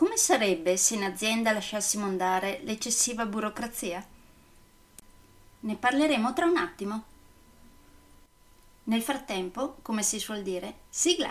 Come sarebbe se in azienda lasciassimo andare l'eccessiva burocrazia? Ne parleremo tra un attimo. Nel frattempo, come si suol dire, sigla!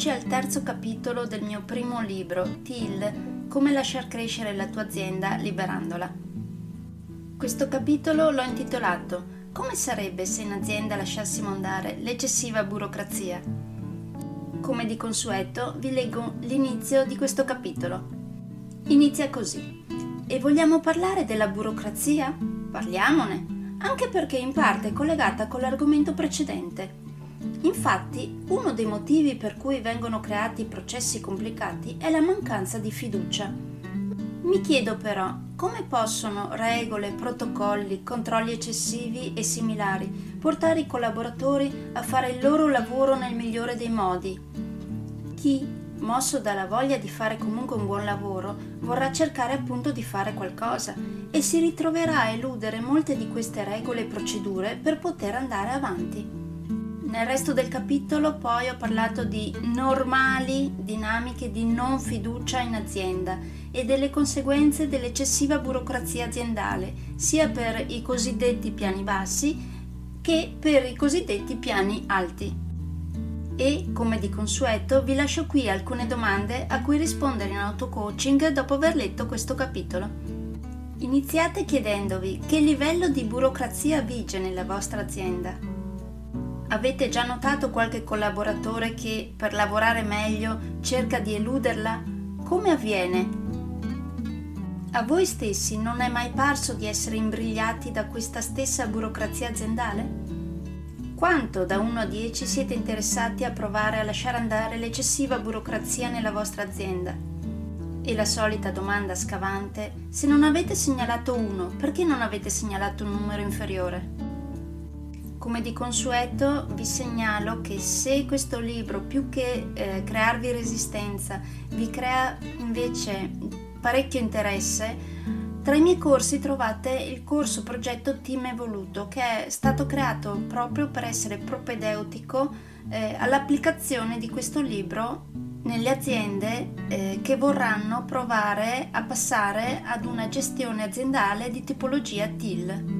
Eccoci al terzo capitolo del mio primo libro, TIL, Come lasciar crescere la tua azienda liberandola. Questo capitolo l'ho intitolato Come sarebbe se in azienda lasciassimo andare l'eccessiva burocrazia? Come di consueto vi leggo l'inizio di questo capitolo. Inizia così. E vogliamo parlare della burocrazia? Parliamone, anche perché in parte è collegata con l'argomento precedente Infatti, uno dei motivi per cui vengono creati processi complicati è la mancanza di fiducia. Mi chiedo però come possono regole, protocolli, controlli eccessivi e similari portare i collaboratori a fare il loro lavoro nel migliore dei modi. Chi, mosso dalla voglia di fare comunque un buon lavoro, vorrà cercare appunto di fare qualcosa e si ritroverà a eludere molte di queste regole e procedure per poter andare avanti. Nel resto del capitolo poi ho parlato di normali dinamiche di non fiducia in azienda e delle conseguenze dell'eccessiva burocrazia aziendale, sia per i cosiddetti piani bassi che per i cosiddetti piani alti. E, come di consueto, vi lascio qui alcune domande a cui rispondere in auto-coaching dopo aver letto questo capitolo. Iniziate chiedendovi che livello di burocrazia vige nella vostra azienda Avete già notato qualche collaboratore che per lavorare meglio cerca di eluderla? Come avviene? A voi stessi non è mai parso di essere imbrigliati da questa stessa burocrazia aziendale? Quanto da 1 a 10 siete interessati a provare a lasciare andare l'eccessiva burocrazia nella vostra azienda? E la solita domanda scavante, se non avete segnalato 1, perché non avete segnalato un numero inferiore? Come di consueto vi segnalo che se questo libro più che eh, crearvi resistenza vi crea invece parecchio interesse, tra i miei corsi trovate il corso progetto Team Evoluto che è stato creato proprio per essere propedeutico eh, all'applicazione di questo libro nelle aziende eh, che vorranno provare a passare ad una gestione aziendale di tipologia TIL.